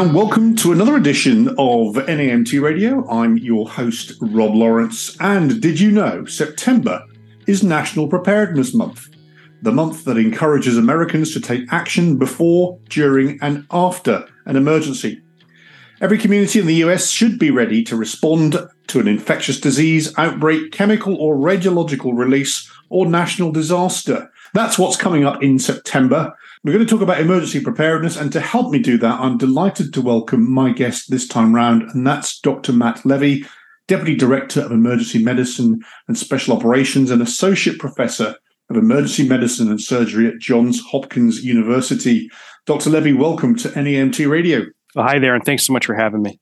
and welcome to another edition of NAEMT Radio. I'm your host, Rob Lawrence. And did you know September is National Preparedness Month? The month that encourages Americans to take action before, during, and after an emergency. Every community in the US should be ready to respond to an infectious disease outbreak, chemical or radiological release, or national disaster. That's what's coming up in September. We're going to talk about emergency preparedness, and to help me do that, I'm delighted to welcome my guest this time round, and that's Dr. Matt Levy, Deputy Director of Emergency Medicine and Special Operations and Associate Professor of Emergency Medicine and Surgery at Johns Hopkins University. Dr. Levy, welcome to NAEMT Radio. Well, hi there, and thanks so much for having me.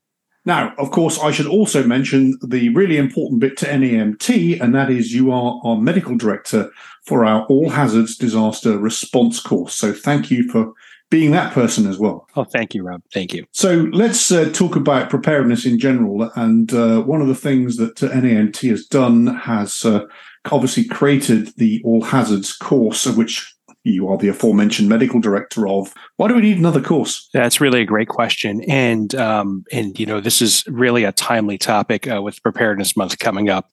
Now, of course, I should also mention the really important bit to NAEMT, and that is you are our medical director for our All Hazards Disaster Response course. So thank you for being that person as well. Oh, thank you, Rob. Thank you. So let's uh, talk about preparedness in general. And uh, one of the things that uh, NAEMT has done has uh, obviously created the All Hazards course, which you are the aforementioned medical director of. Why do we need another course? That's really a great question, and um, and you know this is really a timely topic uh, with Preparedness Month coming up.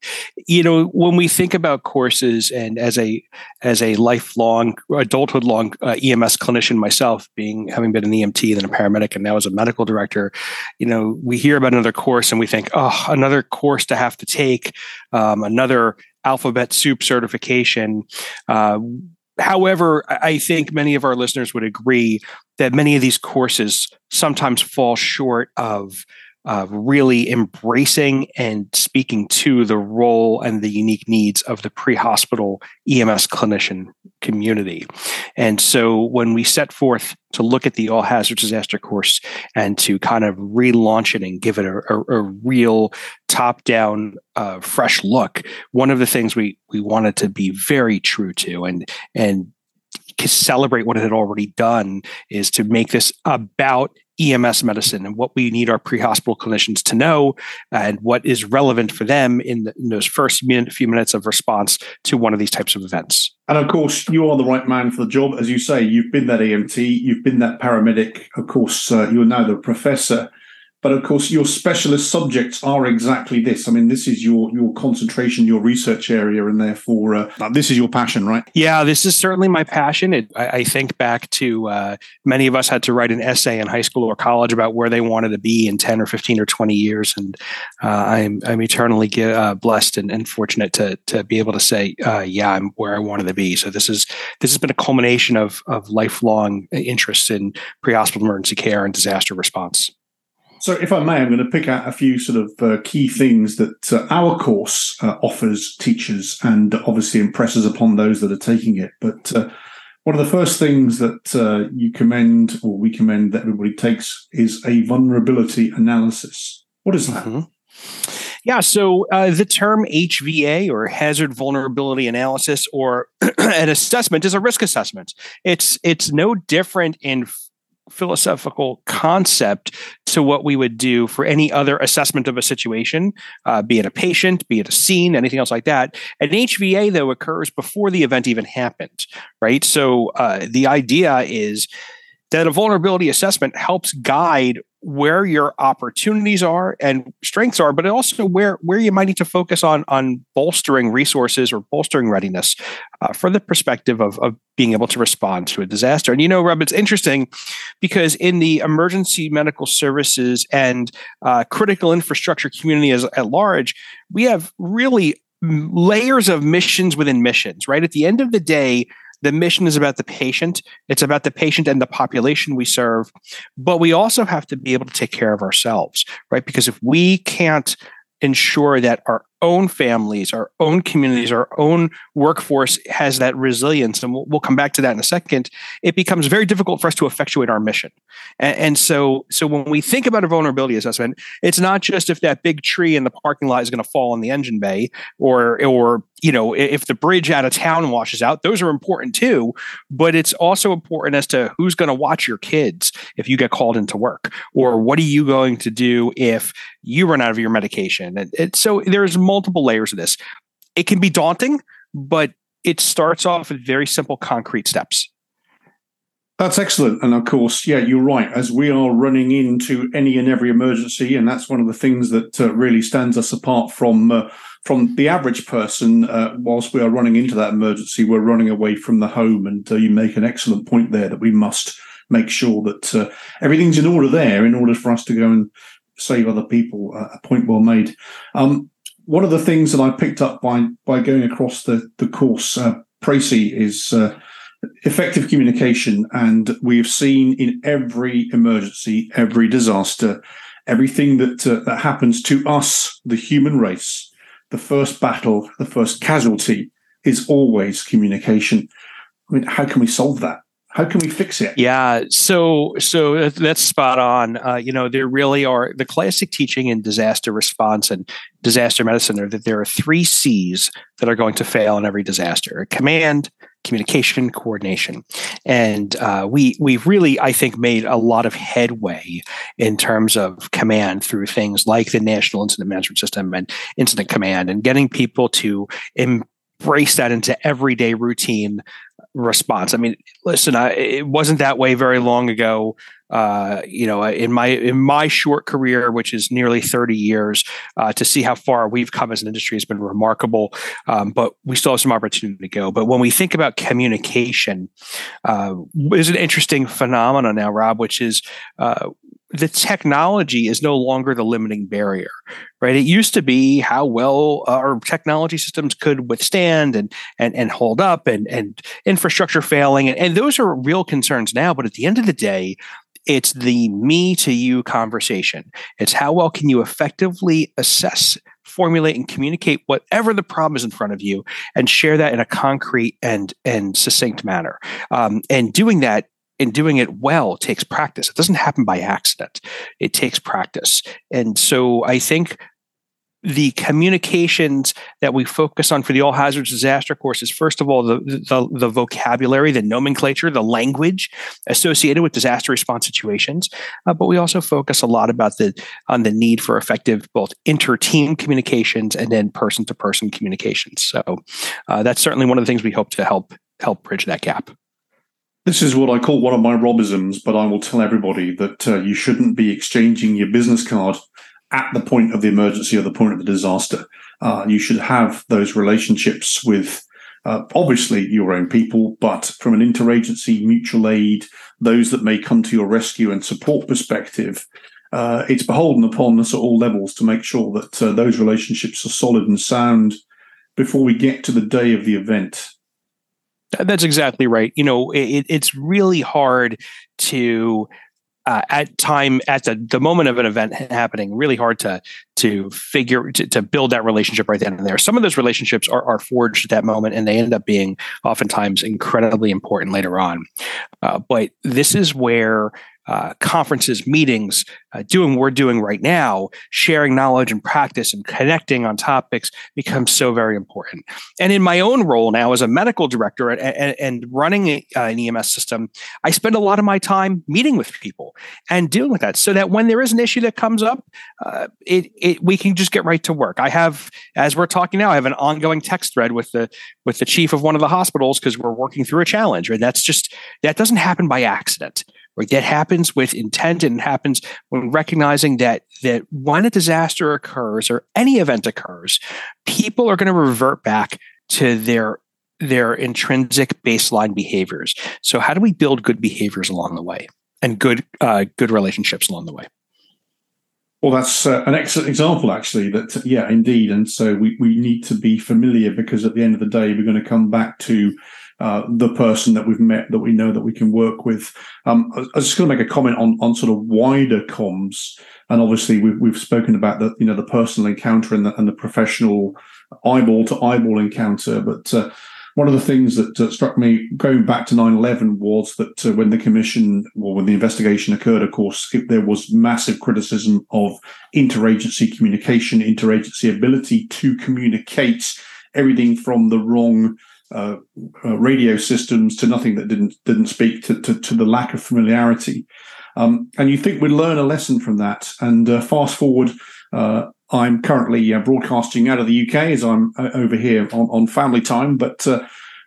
You know when we think about courses, and as a as a lifelong adulthood long uh, EMS clinician myself, being having been an EMT, then a paramedic, and now as a medical director, you know we hear about another course and we think, oh, another course to have to take, um, another alphabet soup certification. Uh, However, I think many of our listeners would agree that many of these courses sometimes fall short of uh, really embracing and speaking to the role and the unique needs of the pre hospital EMS clinician community. And so when we set forth to look at the all hazards disaster course and to kind of relaunch it and give it a, a, a real top down, uh, fresh look, one of the things we, we wanted to be very true to and, and celebrate what it had already done is to make this about EMS medicine and what we need our pre-hospital clinicians to know and what is relevant for them in, the, in those first minute, few minutes of response to one of these types of events. And of course, you are the right man for the job. As you say, you've been that EMT, you've been that paramedic. Of course, uh, you're now the professor. But of course, your specialist subjects are exactly this. I mean, this is your your concentration, your research area, and therefore uh, this is your passion, right? Yeah, this is certainly my passion. It, I, I, think back to uh, many of us had to write an essay in high school or college about where they wanted to be in ten or fifteen or twenty years, and uh, I'm I'm eternally uh, blessed and, and, fortunate to to be able to say, uh, yeah, I'm where I wanted to be. So this is this has been a culmination of of lifelong interests in pre hospital emergency care and disaster response. So, if I may, I'm going to pick out a few sort of uh, key things that uh, our course uh, offers teachers and obviously impresses upon those that are taking it. But uh, one of the first things that uh, you commend or we commend that everybody takes is a vulnerability analysis. What is that? Mm-hmm. Yeah, so uh, the term HVA or hazard vulnerability analysis or an assessment is a risk assessment. It's it's no different in philosophical concept to what we would do for any other assessment of a situation, uh, be it a patient, be it a scene, anything else like that. An HVA, though, occurs before the event even happened, right? So uh, the idea is that a vulnerability assessment helps guide where your opportunities are and strengths are, but also where where you might need to focus on on bolstering resources or bolstering readiness uh, for the perspective of, of being able to respond to a disaster. And you know, Rob, it's interesting because in the emergency medical services and uh, critical infrastructure community as at large, we have really layers of missions within missions. Right at the end of the day the mission is about the patient. It's about the patient and the population we serve. But we also have to be able to take care of ourselves, right? Because if we can't ensure that our own families, our own communities, our own workforce has that resilience, and we'll, we'll, come back to that in a second. It becomes very difficult for us to effectuate our mission. And, and, so, so when we think about a vulnerability assessment, it's not just if that big tree in the parking lot is going to fall in the engine bay, or or you know if the bridge out of town washes out. Those are important too, but it's also important as to who's going to watch your kids if you get called into work, or what are you going to do if you run out of your medication. And it, so there's multiple layers of this. It can be daunting, but it starts off with very simple, concrete steps. That's excellent. And of course, yeah, you're right. As we are running into any and every emergency, and that's one of the things that uh, really stands us apart from uh, from the average person. Uh, whilst we are running into that emergency, we're running away from the home. And uh, you make an excellent point there that we must make sure that uh, everything's in order there in order for us to go and save other people. Uh, a point well made. Um, one of the things that I picked up by by going across the the course, uh, Pracy, is uh, effective communication, and we've seen in every emergency, every disaster, everything that uh, that happens to us, the human race, the first battle, the first casualty is always communication. I mean, how can we solve that? How can we fix it? Yeah, so so that's spot on. Uh, you know, there really are the classic teaching in disaster response and disaster medicine are that there are three C's that are going to fail in every disaster: command, communication, coordination, and uh, we we've really, I think, made a lot of headway in terms of command through things like the National Incident Management System and Incident Command, and getting people to embrace that into everyday routine response. I mean, listen, I, it wasn't that way very long ago. Uh, you know, in my in my short career, which is nearly thirty years, uh, to see how far we've come as an industry has been remarkable. Um, but we still have some opportunity to go. But when we think about communication, uh, is an interesting phenomenon now, Rob, which is uh, the technology is no longer the limiting barrier, right? It used to be how well our technology systems could withstand and and and hold up, and and infrastructure failing, and, and those are real concerns now. But at the end of the day, it's the me to you conversation. It's how well can you effectively assess, formulate, and communicate whatever the problem is in front of you, and share that in a concrete and and succinct manner. Um, and doing that and doing it well takes practice. It doesn't happen by accident. It takes practice. And so I think the communications that we focus on for the all hazards disaster course is first of all the, the, the vocabulary the nomenclature the language associated with disaster response situations uh, but we also focus a lot about the on the need for effective both inter-team communications and then person-to-person communications so uh, that's certainly one of the things we hope to help help bridge that gap this is what I call one of my Robisms, but I will tell everybody that uh, you shouldn't be exchanging your business card at the point of the emergency or the point of the disaster. Uh, you should have those relationships with uh, obviously your own people, but from an interagency, mutual aid, those that may come to your rescue and support perspective, uh, it's beholden upon us at all levels to make sure that uh, those relationships are solid and sound before we get to the day of the event. That's exactly right. You know, it, it's really hard to uh, at time at the, the moment of an event happening really hard to to figure to, to build that relationship right then and there some of those relationships are, are forged at that moment and they end up being oftentimes incredibly important later on uh, but this is where uh, conferences, meetings, uh, doing what we're doing right now, sharing knowledge and practice and connecting on topics becomes so very important. And in my own role now as a medical director and, and, and running a, uh, an EMS system, I spend a lot of my time meeting with people and dealing with that so that when there is an issue that comes up, uh, it, it, we can just get right to work. I have, as we're talking now, I have an ongoing text thread with the with the chief of one of the hospitals because we're working through a challenge. And that's just that doesn't happen by accident right? That happens with intent and happens when recognizing that that when a disaster occurs or any event occurs, people are going to revert back to their their intrinsic baseline behaviors. So how do we build good behaviors along the way and good uh, good relationships along the way? Well, that's uh, an excellent example, actually. That yeah, indeed, and so we we need to be familiar because at the end of the day, we're going to come back to uh, the person that we've met that we know that we can work with. Um, I, was just going to make a comment on on sort of wider comms, and obviously we've we've spoken about the you know the personal encounter and the, and the professional eyeball to eyeball encounter, but. Uh, one of the things that uh, struck me going back to 9-11 was that uh, when the commission or when the investigation occurred of course it, there was massive criticism of interagency communication interagency ability to communicate everything from the wrong uh, uh, radio systems to nothing that didn't didn't speak to, to, to the lack of familiarity. Um, and you think we'd learn a lesson from that. And uh, fast forward, uh, I'm currently uh, broadcasting out of the UK as I'm uh, over here on, on family time. But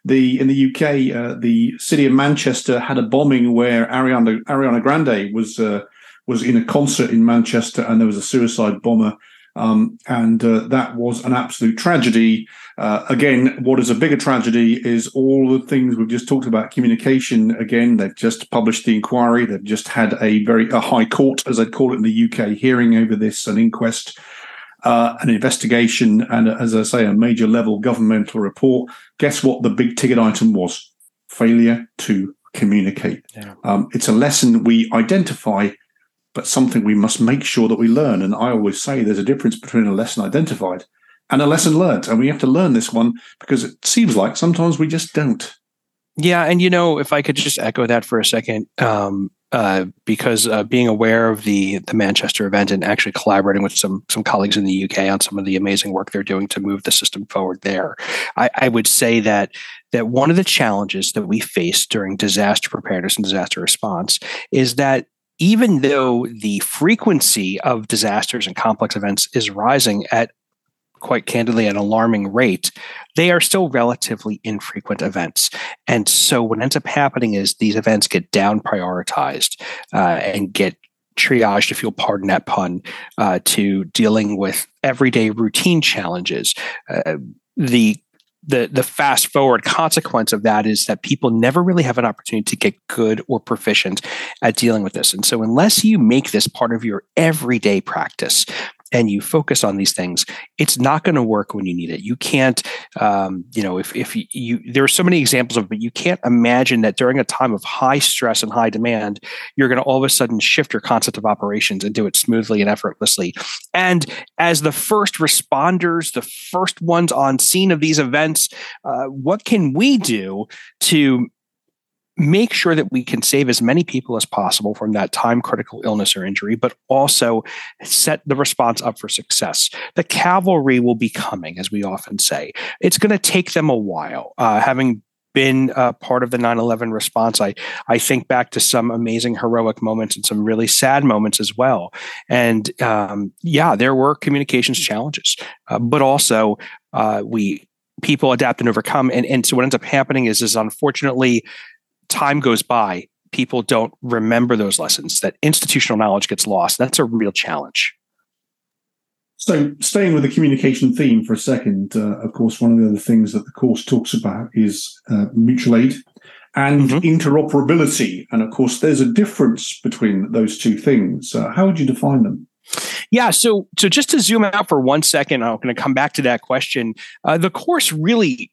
the in the UK, the city of Manchester had a bombing where Ariana Ariana Grande was was in a concert in Manchester, and there was a suicide bomber. Um, and uh, that was an absolute tragedy. Uh, again, what is a bigger tragedy is all the things we've just talked about. Communication. Again, they've just published the inquiry. They've just had a very a high court, as I'd call it in the UK, hearing over this, an inquest, uh, an investigation, and as I say, a major level governmental report. Guess what? The big ticket item was failure to communicate. Yeah. Um, it's a lesson we identify something we must make sure that we learn. And I always say there's a difference between a lesson identified and a lesson learned. And we have to learn this one because it seems like sometimes we just don't. Yeah. And, you know, if I could just echo that for a second, um, uh, because uh, being aware of the the Manchester event and actually collaborating with some some colleagues in the UK on some of the amazing work they're doing to move the system forward there, I, I would say that that one of the challenges that we face during disaster preparedness and disaster response is that even though the frequency of disasters and complex events is rising at quite candidly an alarming rate, they are still relatively infrequent events. And so what ends up happening is these events get down prioritized uh, and get triaged, if you'll pardon that pun, uh, to dealing with everyday routine challenges. Uh, the the the fast forward consequence of that is that people never really have an opportunity to get good or proficient at dealing with this. And so unless you make this part of your everyday practice, and you focus on these things, it's not going to work when you need it. You can't, um, you know, if, if you, you, there are so many examples of it, but you can't imagine that during a time of high stress and high demand, you're going to all of a sudden shift your concept of operations and do it smoothly and effortlessly. And as the first responders, the first ones on scene of these events, uh, what can we do to make sure that we can save as many people as possible from that time critical illness or injury, but also set the response up for success. The cavalry will be coming, as we often say. It's going to take them a while. Uh, having been uh, part of the 9-11 response I, I think back to some amazing heroic moments and some really sad moments as well and um, yeah there were communications challenges uh, but also uh, we people adapt and overcome and, and so what ends up happening is is unfortunately time goes by, people don't remember those lessons, that institutional knowledge gets lost. That's a real challenge. So, staying with the communication theme for a second, uh, of course, one of the other things that the course talks about is uh, mutual aid and mm-hmm. interoperability. And of course, there's a difference between those two things. Uh, how would you define them? Yeah, so so just to zoom out for one second, I'm going to come back to that question. Uh, the course really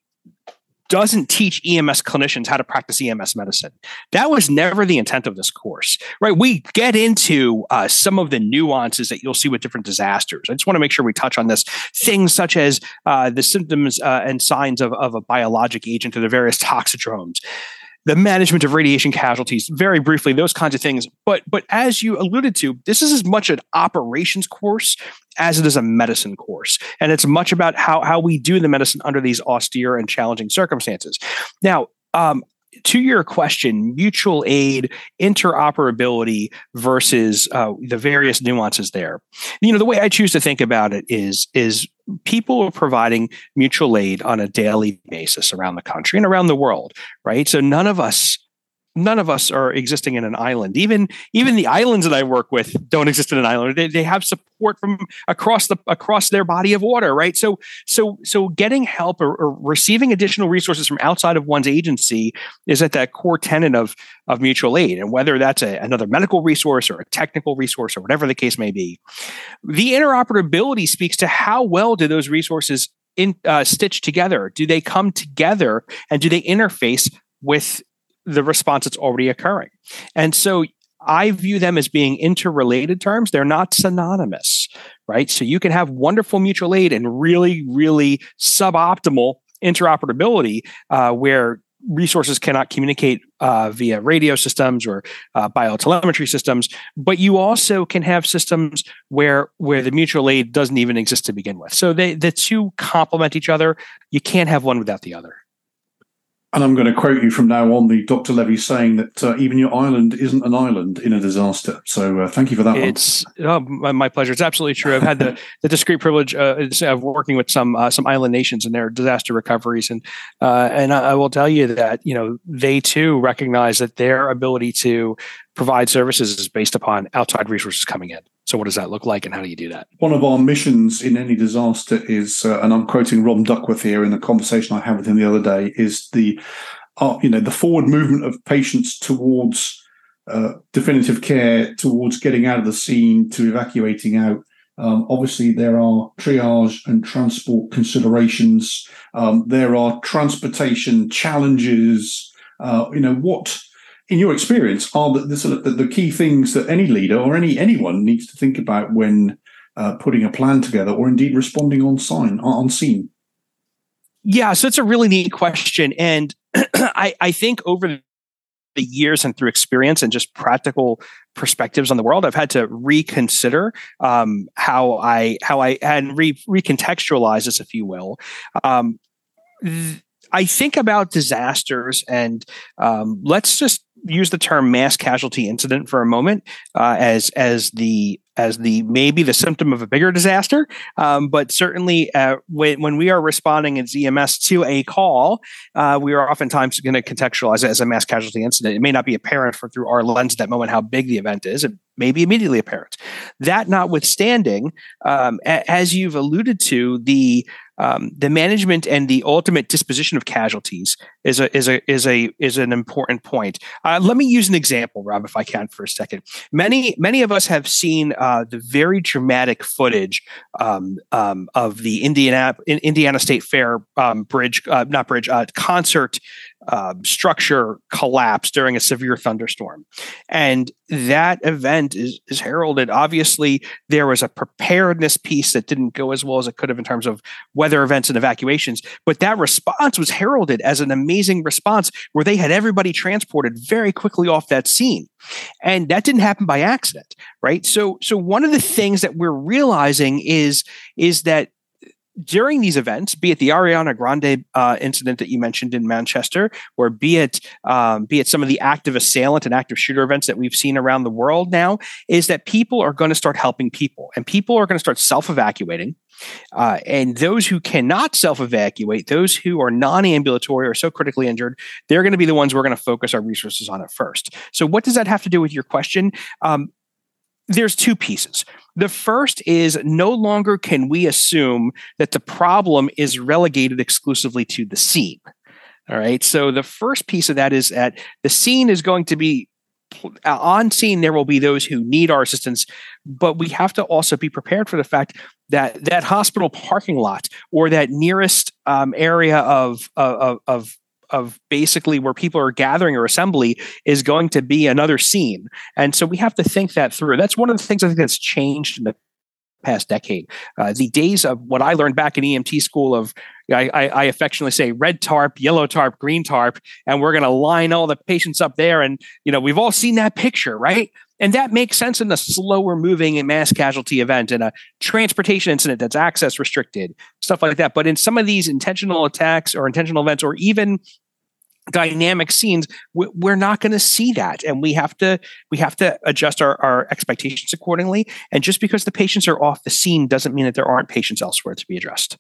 doesn't teach EMS clinicians how to practice EMS medicine. That was never the intent of this course, right? We get into uh, some of the nuances that you'll see with different disasters. I just want to make sure we touch on this. Things such as uh, the symptoms uh, and signs of, of a biologic agent or the various toxidromes the management of radiation casualties, very briefly, those kinds of things. But but as you alluded to, this is as much an operations course as it is a medicine course. And it's much about how how we do the medicine under these austere and challenging circumstances. Now, um, to your question, mutual aid, interoperability versus uh, the various nuances there. You know, the way I choose to think about it is is people are providing mutual aid on a daily basis around the country and around the world, right? So none of us none of us are existing in an island. Even even the islands that I work with don't exist in an island. They, they have support from across the across their body of water, right? So so so getting help or, or receiving additional resources from outside of one's agency is at that core tenet of of mutual aid, and whether that's a, another medical resource or a technical resource or whatever the case may be, the interoperability speaks to how well do those resources in uh, stitch together? Do they come together and do they interface with the response that's already occurring. And so I view them as being interrelated terms. They're not synonymous, right? So you can have wonderful mutual aid and really, really suboptimal interoperability uh, where resources cannot communicate uh, via radio systems or uh, biotelemetry systems but you also can have systems where where the mutual aid doesn't even exist to begin with so they the two complement each other you can't have one without the other And I'm going to quote you from now on the Dr. Levy saying that uh, even your island isn't an island in a disaster. So uh, thank you for that. It's oh, my pleasure. It's absolutely true. I've had the, the discreet privilege uh, of working with some uh, some island nations in their disaster recoveries, and uh, and I will tell you that you know they too recognize that their ability to provide services is based upon outside resources coming in. So, what does that look like, and how do you do that? One of our missions in any disaster is, uh, and I'm quoting Ron Duckworth here in a conversation I had with him the other day, is the, uh, you know, the forward movement of patients towards uh, definitive care, towards getting out of the scene, to evacuating out. Um, obviously, there are triage and transport considerations. Um, there are transportation challenges. Uh, you know what in your experience, are the, the, sort of the, the, key things that any leader or any anyone needs to think about when uh, putting a plan together, or indeed responding on sign on scene? Yeah, so it's a really neat question, and I, I think over the years and through experience and just practical perspectives on the world, I've had to reconsider um, how I how I and re, recontextualize this, if you will. Um, th- I think about disasters, and um, let's just use the term mass casualty incident for a moment uh, as as the as the maybe the symptom of a bigger disaster, um, but certainly uh, when, when we are responding as EMS to a call, uh, we are oftentimes going to contextualize it as a mass casualty incident. It may not be apparent for through our lens at that moment how big the event is. It may be immediately apparent. That notwithstanding, um, a- as you've alluded to, the um, the management and the ultimate disposition of casualties is a is a is a is an important point. Uh, let me use an example, Rob, if I can, for a second. Many many of us have seen uh, the very dramatic footage um, um, of the Indiana Indiana State Fair um, bridge, uh, not bridge, uh, concert uh, structure collapse during a severe thunderstorm. And that event is, is heralded. Obviously, there was a preparedness piece that didn't go as well as it could have in terms of weather events and evacuations. But that response was heralded as an amazing response where they had everybody transported very quickly off that scene. And that didn't happen by accident, right? So, so one of the things that we're realizing is, is that during these events, be it the Ariana Grande uh, incident that you mentioned in Manchester, or be it um, be it some of the active assailant and active shooter events that we've seen around the world now, is that people are going to start helping people, and people are going to start self evacuating. Uh, and those who cannot self evacuate, those who are non ambulatory or so critically injured, they're going to be the ones we're going to focus our resources on at first. So, what does that have to do with your question? Um, there's two pieces. The first is no longer can we assume that the problem is relegated exclusively to the scene. All right. So the first piece of that is that the scene is going to be uh, on scene. There will be those who need our assistance, but we have to also be prepared for the fact that that hospital parking lot or that nearest um, area of, of, of of basically where people are gathering or assembly is going to be another scene. And so we have to think that through. That's one of the things I think that's changed in the past decade. Uh, the days of what I learned back in EMT school of, I, I, I affectionately say red tarp, yellow tarp, green tarp, and we're going to line all the patients up there. And, you know, we've all seen that picture, right? And that makes sense in a slower moving and mass casualty event and a transportation incident that's access restricted, stuff like that. But in some of these intentional attacks or intentional events, or even dynamic scenes we're not going to see that. And we have to we have to adjust our, our expectations accordingly. And just because the patients are off the scene doesn't mean that there aren't patients elsewhere to be addressed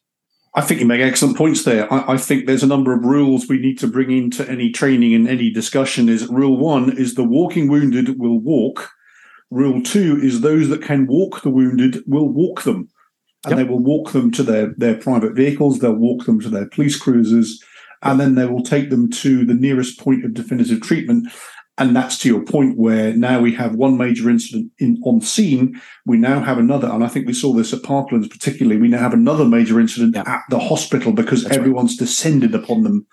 I think you make excellent points there. I, I, think there's a number of rules we need to bring into any training and any discussion. Is rule one is the walking wounded will walk. Rule two is those that can walk the wounded will walk them, and yep. they will walk them to their their private vehicles. They'll walk them to their police cruisers, and then they will take them to the nearest point of definitive treatment. And that's to your point where now we have one major incident in on scene. We now have another, and I think we saw this at Parklands particularly. We now have another major incident yeah. at the hospital because that's everyone's right. descended upon them.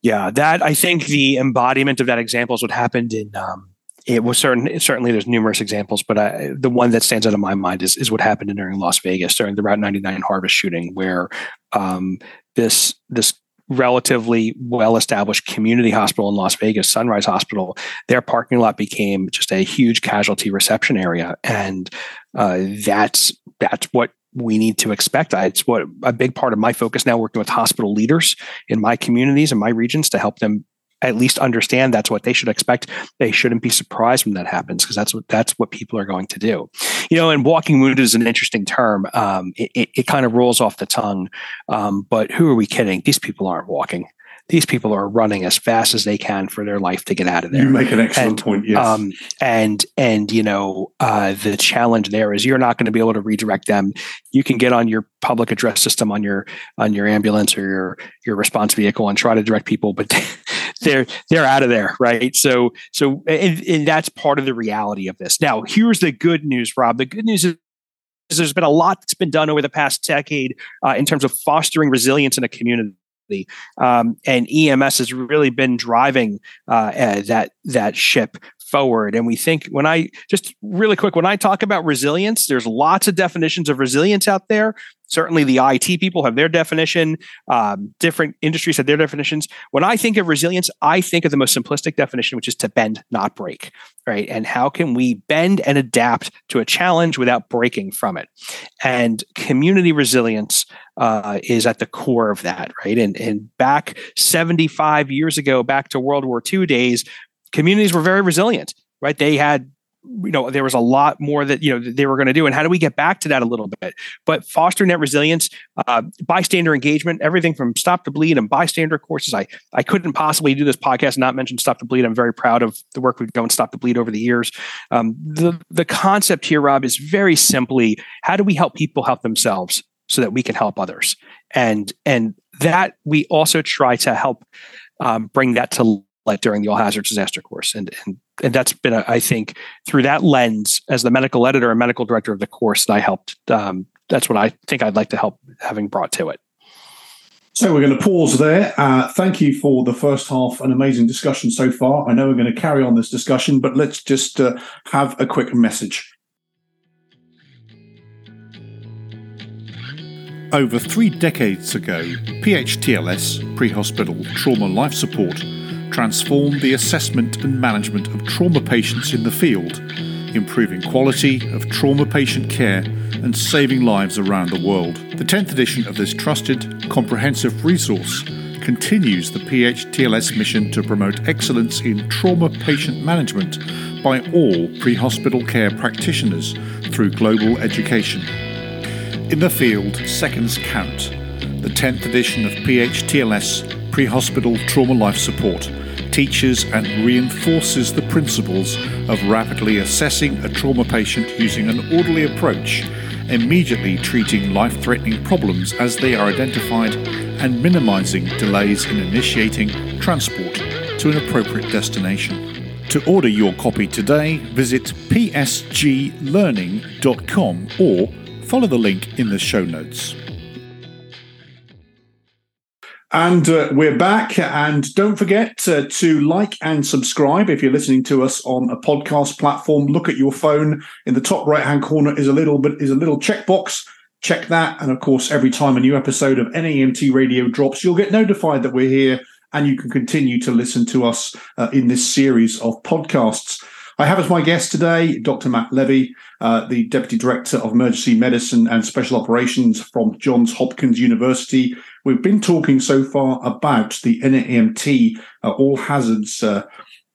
Yeah, that I think the embodiment of that example is what happened in. Um, it was certain. Certainly, there's numerous examples, but I, the one that stands out in my mind is is what happened during Las Vegas during the Route 99 Harvest shooting, where um, this this relatively well established community hospital in Las Vegas, Sunrise Hospital, their parking lot became just a huge casualty reception area. And uh, that's that's what we need to expect. It's what a big part of my focus now, working with hospital leaders in my communities and my regions to help them at least understand that's what they should expect. They shouldn't be surprised when that happens because that's what that's what people are going to do. You know, and walking wounded is an interesting term. Um, it, it, it, kind of rolls off the tongue, um, but who are we kidding? These people aren't walking these people are running as fast as they can for their life to get out of there. You make an excellent and, point. Yes. Um, and and you know uh, the challenge there is you're not going to be able to redirect them. You can get on your public address system on your on your ambulance or your your response vehicle and try to direct people, but they're they're out of there, right? So so and, and that's part of the reality of this. Now, here's the good news, Rob. The good news is there's been a lot that's been done over the past decade uh, in terms of fostering resilience in a community. Um, and EMS has really been driving uh, uh, that that ship forward. And we think when I just really quick, when I talk about resilience, there's lots of definitions of resilience out there. Certainly, the IT people have their definition. Um, different industries have their definitions. When I think of resilience, I think of the most simplistic definition, which is to bend, not break. Right? And how can we bend and adapt to a challenge without breaking from it? And community resilience uh, is at the core of that. Right? And and back 75 years ago, back to World War II days, communities were very resilient. Right? They had you know there was a lot more that you know they were going to do and how do we get back to that a little bit? But fostering that resilience uh, bystander engagement everything from stop the bleed and bystander courses. I i couldn't possibly do this podcast and not mention stop the bleed. I'm very proud of the work we've done stop the bleed over the years. Um, the the concept here rob is very simply how do we help people help themselves so that we can help others? And and that we also try to help um, bring that to light during the all hazards disaster course. And and and that's been, a, I think, through that lens, as the medical editor and medical director of the course, that I helped. Um, that's what I think I'd like to help having brought to it. So we're going to pause there. Uh, thank you for the first half, an amazing discussion so far. I know we're going to carry on this discussion, but let's just uh, have a quick message. Over three decades ago, PHTLS, pre hospital trauma life support, transform the assessment and management of trauma patients in the field, improving quality of trauma patient care and saving lives around the world. The 10th edition of this trusted, comprehensive resource continues the PHTLS mission to promote excellence in trauma patient management by all pre hospital care practitioners through global education. In the field, seconds count. The 10th edition of PHTLS Pre Hospital Trauma Life Support teaches and reinforces the principles of rapidly assessing a trauma patient using an orderly approach, immediately treating life threatening problems as they are identified, and minimizing delays in initiating transport to an appropriate destination. To order your copy today, visit psglearning.com or follow the link in the show notes. And uh, we're back. And don't forget uh, to like and subscribe if you're listening to us on a podcast platform. Look at your phone. In the top right hand corner is a little bit is a little checkbox. Check that. And of course, every time a new episode of NAEMT Radio drops, you'll get notified that we're here and you can continue to listen to us uh, in this series of podcasts. I have as my guest today Dr. Matt Levy, uh, the Deputy Director of Emergency Medicine and Special Operations from Johns Hopkins University. We've been talking so far about the NAEMT uh, All Hazards uh,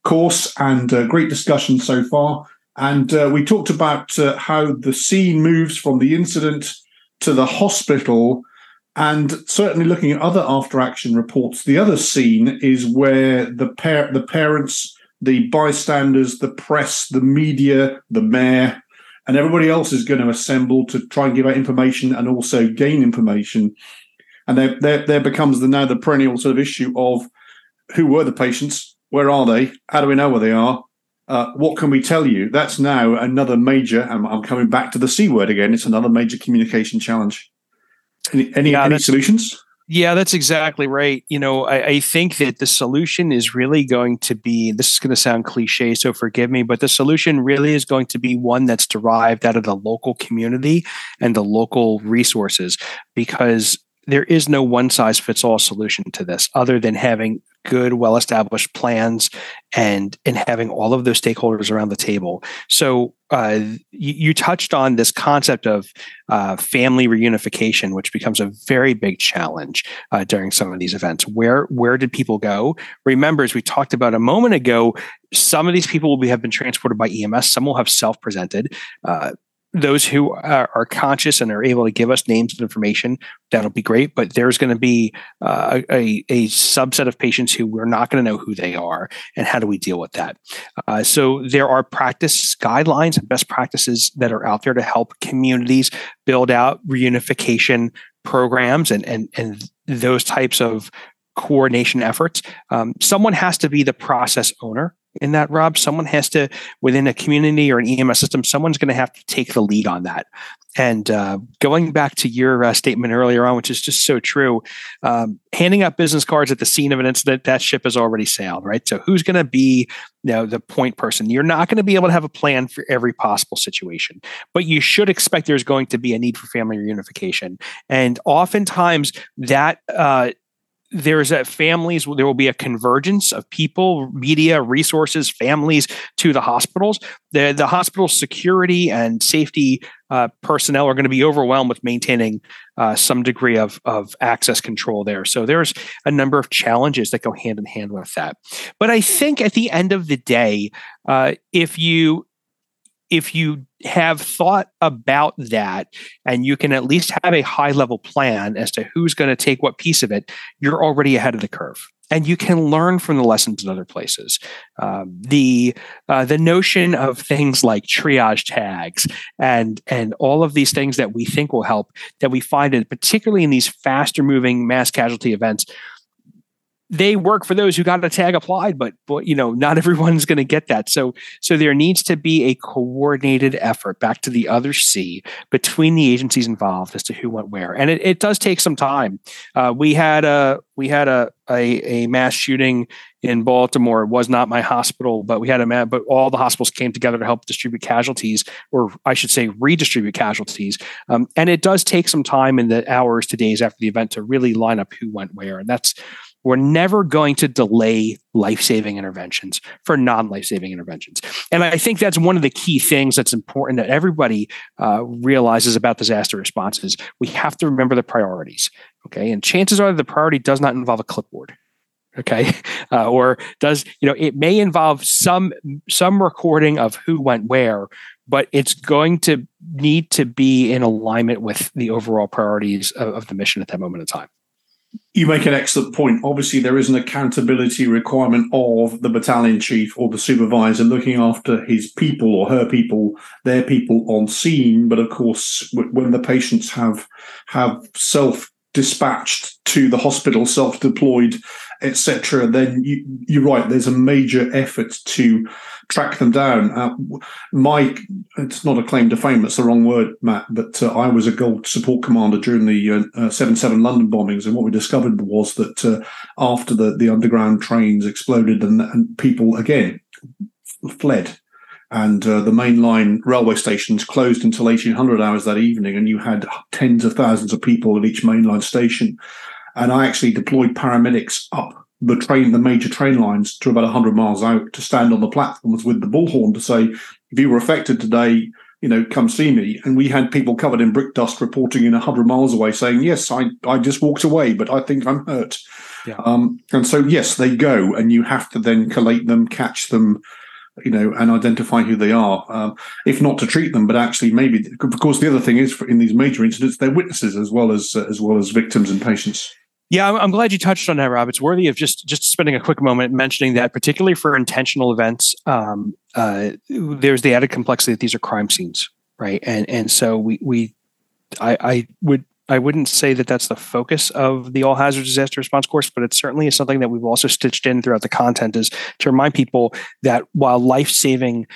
course and uh, great discussion so far. And uh, we talked about uh, how the scene moves from the incident to the hospital and certainly looking at other after action reports, the other scene is where the par- the parents the bystanders, the press, the media, the mayor, and everybody else is going to assemble to try and give out information and also gain information. And there, there, there becomes the now the perennial sort of issue of who were the patients, where are they, how do we know where they are, uh, what can we tell you? That's now another major. I'm, I'm, coming back to the C word again. It's another major communication challenge. Any, any, yeah, any solutions? Yeah, that's exactly right. You know, I, I, think that the solution is really going to be this is going to sound cliche, so forgive me, but the solution really is going to be one that's derived out of the local community and the local resources because there is no one size fits all solution to this other than having good, well established plans and and having all of those stakeholders around the table. So uh, you, you, touched on this concept of uh, family reunification, which becomes a very big challenge uh, during some of these events. Where where did people go? Remember, as we talked about a moment ago, some of these people will be, have been transported by EMS. Some will have self presented. Uh, those who are, are, conscious and are able to give us names and information, that'll be great. But there's going to be uh, a, a subset of patients who we're not going to know who they are, and how do we deal with that? Uh, so there are practice guidelines and best practices that are out there to help communities build out reunification programs and and and those types of coordination efforts. Um, someone has to be the process owner in that, Rob. Someone has to, within a community or an EMS system, someone's going to have to take the lead on that. And uh, going back to your uh, statement earlier on, which is just so true, um, handing out business cards at the scene of an incident, that ship has already sailed, right? So who's going to be you know, the point person? You're not going to be able to have a plan for every possible situation, but you should expect there's going to be a need for family reunification. And oftentimes that uh, there's a families there will be a convergence of people media resources families to the hospitals. The the hospital security and safety uh, personnel are going to be overwhelmed with maintaining uh, some degree of of access control there. So there's a number of challenges that go hand in hand with that. But i think at the end of the day uh, if you if you have thought about that and you can at least have a high level plan as to who's going to take what piece of it, you're already ahead of the curve. And you can learn from the lessons in other places. Um, the uh, the notion of things like triage tags and and all of these things that we think will help that we find in particularly in these faster moving mass casualty events they work for those who got a tag applied, but, but you know, not everyone's going to get that. So, so there needs to be a coordinated effort back to the other C between the agencies involved as to who went where, and it, it does take some time. Uh, we had a we had a, a, a mass shooting in Baltimore. It was not my hospital, but we had a mass, but all the hospitals came together to help distribute casualties, or I should say, redistribute casualties. Um, and it does take some time in the hours to days after the event to really line up who went where, and that's we're never going to delay life saving interventions for non life saving interventions. And I think that's one of the key things that's important that everybody uh, realizes about disaster responses. We have to remember the priorities. Okay. And chances are the priority does not involve a clipboard okay uh, or does you know it may involve some some recording of who went where but it's going to need to be in alignment with the overall priorities of, of the mission at that moment in time you make an excellent point. Obviously, there is an accountability requirement of the battalion chief or the supervisor looking after his people or her people, their people on scene. But of course, when the patients have have self dispatched to the hospital, self deployed, etc., then you, you're right. There's a major effort to track them down. Uh, my, it's not a claim to fame, that's the wrong word, Matt, but uh, I was a gold support commander during the 7 uh, 7 London bombings. And what we discovered was that uh, after the, the underground trains exploded and, and people, again, fled. And uh, the mainline railway stations closed until 1800 hours that evening, and you had tens of thousands of people at each mainline station. And I actually deployed paramedics up the train, the major train lines to about 100 miles out to stand on the platforms with the bullhorn to say, if you were affected today, you know, come see me. And we had people covered in brick dust reporting in 100 miles away saying, yes, I, I just walked away, but I think I'm hurt. Yeah. Um, and so, yes, they go and you have to then collate them, catch them, you know, and identify who they are. Um, if not to treat them, but actually maybe, of course, the other thing is in these major incidents, they're witnesses as well as, uh, as well as victims and patients. Yeah, I'm, glad you touched on that, Rob. It's worthy of just just spending a quick moment mentioning that, particularly for intentional events. Um, uh, there's the added complexity that these are crime scenes, right? And and so we we I, I would I wouldn't say that that's the focus of the all hazard disaster response course, but it certainly is something that we've also stitched in throughout the content is to remind people that while life saving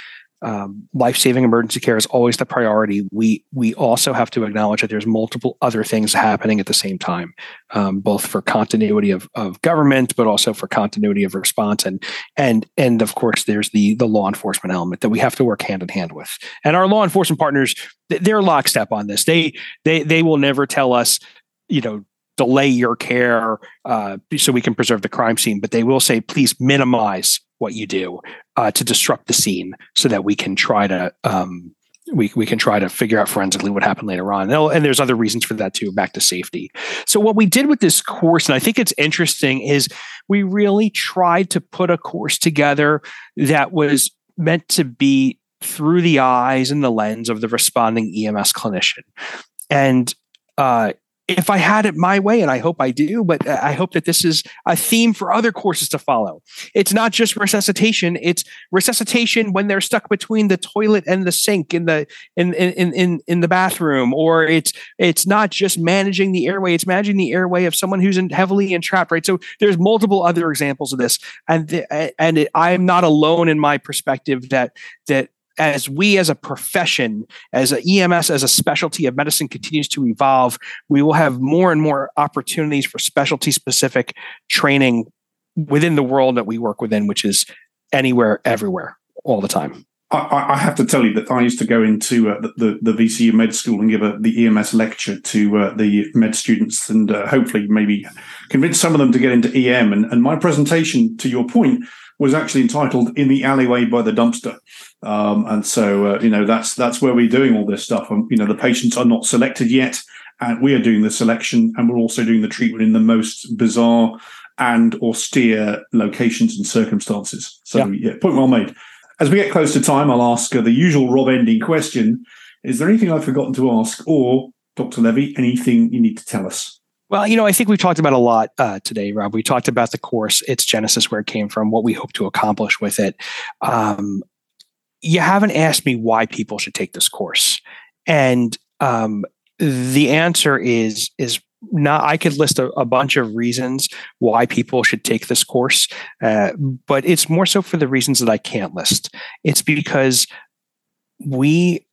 um, life-saving emergency care is always the priority. We we also have to acknowledge that there's multiple other things happening at the same time, um, both for continuity of, of government, but also for continuity of response, and and and of course there's the the law enforcement element that we have to work hand in hand with. And our law enforcement partners, they're lockstep on this. They they they will never tell us, you know, delay your care uh, so we can preserve the crime scene, but they will say, please minimize what you do uh, to disrupt the scene so that we can try to um, we, we can try to figure out forensically what happened later on. And, and there's other reasons for that too, back to safety. So what we did with this course, and I think it's interesting, is we really tried to put a course together that was meant to be through the eyes and the lens of the responding EMS clinician. And uh, if I had it my way, and I hope I do, but I hope that this is a theme for other courses to follow. It's not just resuscitation; it's resuscitation when they're stuck between the toilet and the sink in the in in in in the bathroom, or it's it's not just managing the airway; it's managing the airway of someone who's in, heavily entrapped. Right. So there's multiple other examples of this, and the, and it, I am not alone in my perspective that that as we as a profession, as a EMS, as a specialty of medicine continues to evolve, we will have more and more opportunities for specialty specific training within the world that we work within, which is anywhere, everywhere, all the time. I, I have to tell you that I used to go into uh, the, the, the VCU med school and give a, the EMS lecture to uh, the med students and uh, hopefully maybe convince some of them to get into EM. And, and my presentation, to your point, was actually entitled "In the Alleyway by the Dumpster," um, and so uh, you know that's that's where we're doing all this stuff. And you know the patients are not selected yet, and we are doing the selection, and we're also doing the treatment in the most bizarre and austere locations and circumstances. So yeah, yeah point well made. As we get close to time, I'll ask uh, the usual Rob ending question: Is there anything I've forgotten to ask, or Dr. Levy, anything you need to tell us? Well, you know, I think we've talked about a lot uh, today, Rob. We talked about the course, its genesis, where it came from, what we hope to accomplish with it. Um, you haven't asked me why people should take this course, and um, the answer is is not. I could list a, a, bunch of reasons why people should take this course, uh, but it's more so for the reasons that I can't list. It's because we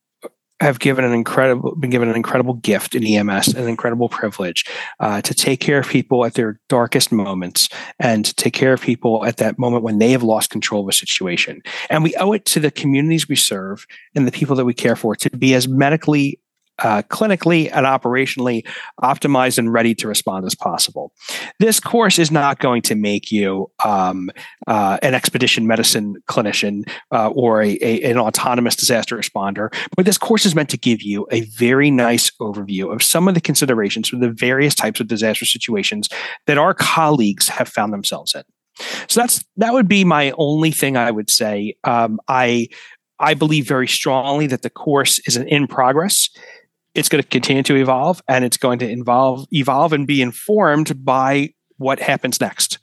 have given an incredible been given an incredible gift in EMS, an incredible privilege uh, to take care of people at their darkest moments and to take care of people at that moment when they have lost control of a situation. And we owe it to the communities we serve and the people that we care for to be as medically uh, clinically and operationally optimized and ready to respond as possible. This course is not going to make you um, uh, an expedition medicine clinician uh, or a, a, an autonomous disaster responder, but this course is meant to give you a very nice overview of some of the considerations for the various types of disaster situations that our colleagues have found themselves in. So that's that would be my only thing I would say. Um, I I believe very strongly that the course is an in progress it's going to continue to evolve and it's going to involve evolve and be informed by what happens next.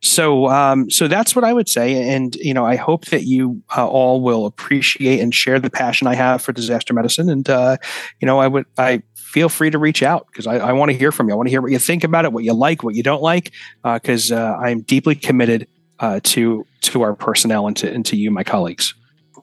So um, so that's what i would say and you know i hope that you uh, all will appreciate and share the passion i have for disaster medicine and uh, you know i would i feel free to reach out because I, I want to hear from you. I want to hear what you think about it what you like what you don't like because uh, uh, i'm deeply committed uh, to to our personnel and to, and to you my colleagues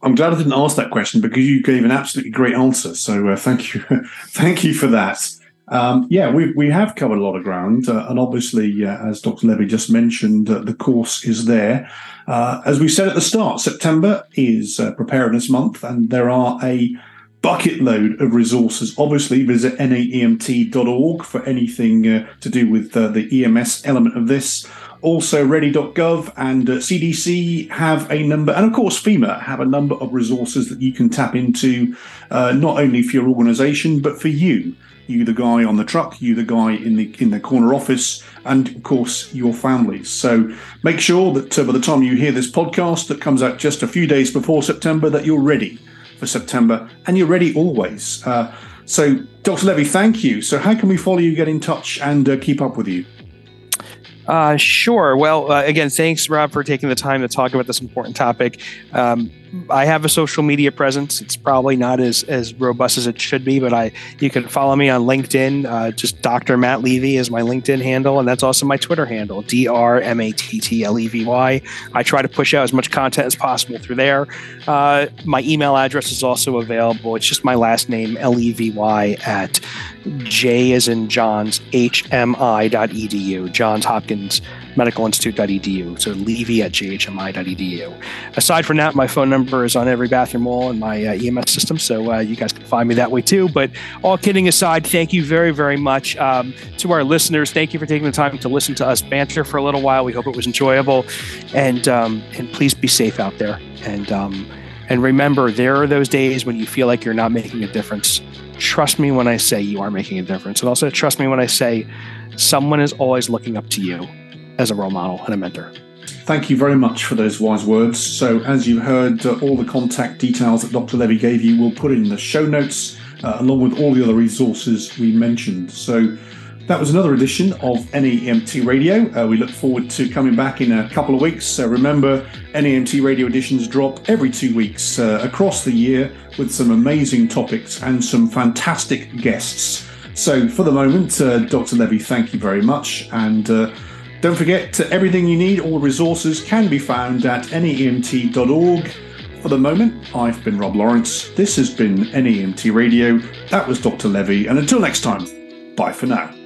I'm glad I didn't ask that question because you gave an absolutely great answer. So uh, thank you, thank you for that. Um, yeah, we we have covered a lot of ground, uh, and obviously, uh, as Dr. Levy just mentioned, uh, the course is there. Uh, as we said at the start, September is uh, Preparedness Month, and there are a bucket load of resources. Obviously, visit naemt.org for anything to do with the EMS element of this. Also, ready.gov and uh, CDC have a number, and of course, FEMA have a number of resources that you can tap into, uh, not only for your organization, but for you. You, the guy on the truck, you, the guy in the in the corner office, and of course your families. So make sure that uh, by the time you hear this podcast, that comes out just a few days before September, that you're ready for September, and you're ready always. Uh, so, Dr. Levy, thank you. So, how can we follow you, get in touch, and uh, keep up with you? Uh, sure. Well, uh, again, thanks, Rob, for taking the time to talk about this important topic. Um, I have a social media presence. It's probably not as, as robust as it should be, but I you can follow me on LinkedIn. Uh, just Dr. Matt Levy is my LinkedIn handle, and that's also my Twitter handle, D R M A T T L E V Y. I try to push out as much content as possible through there. Uh, my email address is also available. It's just my last name, L E V Y, at J as in John's, H M I dot edu, Johns Hopkins medicalinstitute.edu. So levy at jhmi.edu. Aside from that, my phone number is on every bathroom wall in my uh, EMS system, so uh, you guys can find me that way too. But all kidding aside, thank you very, very much um, to our listeners. Thank you for taking the time to listen to us banter for a little while. We hope it was enjoyable, and um, and please be safe out there. And um, and remember, there are those days when you feel like you're not making a difference. Trust me when I say you are making a difference, and also trust me when I say someone is always looking up to you as a role model and a mentor. Thank you very much for those wise words. So, as you heard, uh, all the contact details that Dr. Levy gave you, we'll put in the show notes uh, along with all the other resources we mentioned. So, that was another edition of NAEMT Radio. Uh, we look forward to coming back in a couple of weeks. So remember, NAEMT Radio editions drop every two weeks uh, across the year with some amazing topics and some fantastic guests. So for the moment, uh, Dr. Levy, thank you very much. And uh, don't forget, everything you need, all resources can be found at naemt.org. For the moment, I've been Rob Lawrence. This has been NAEMT Radio. That was Dr. Levy. And until next time, bye for now.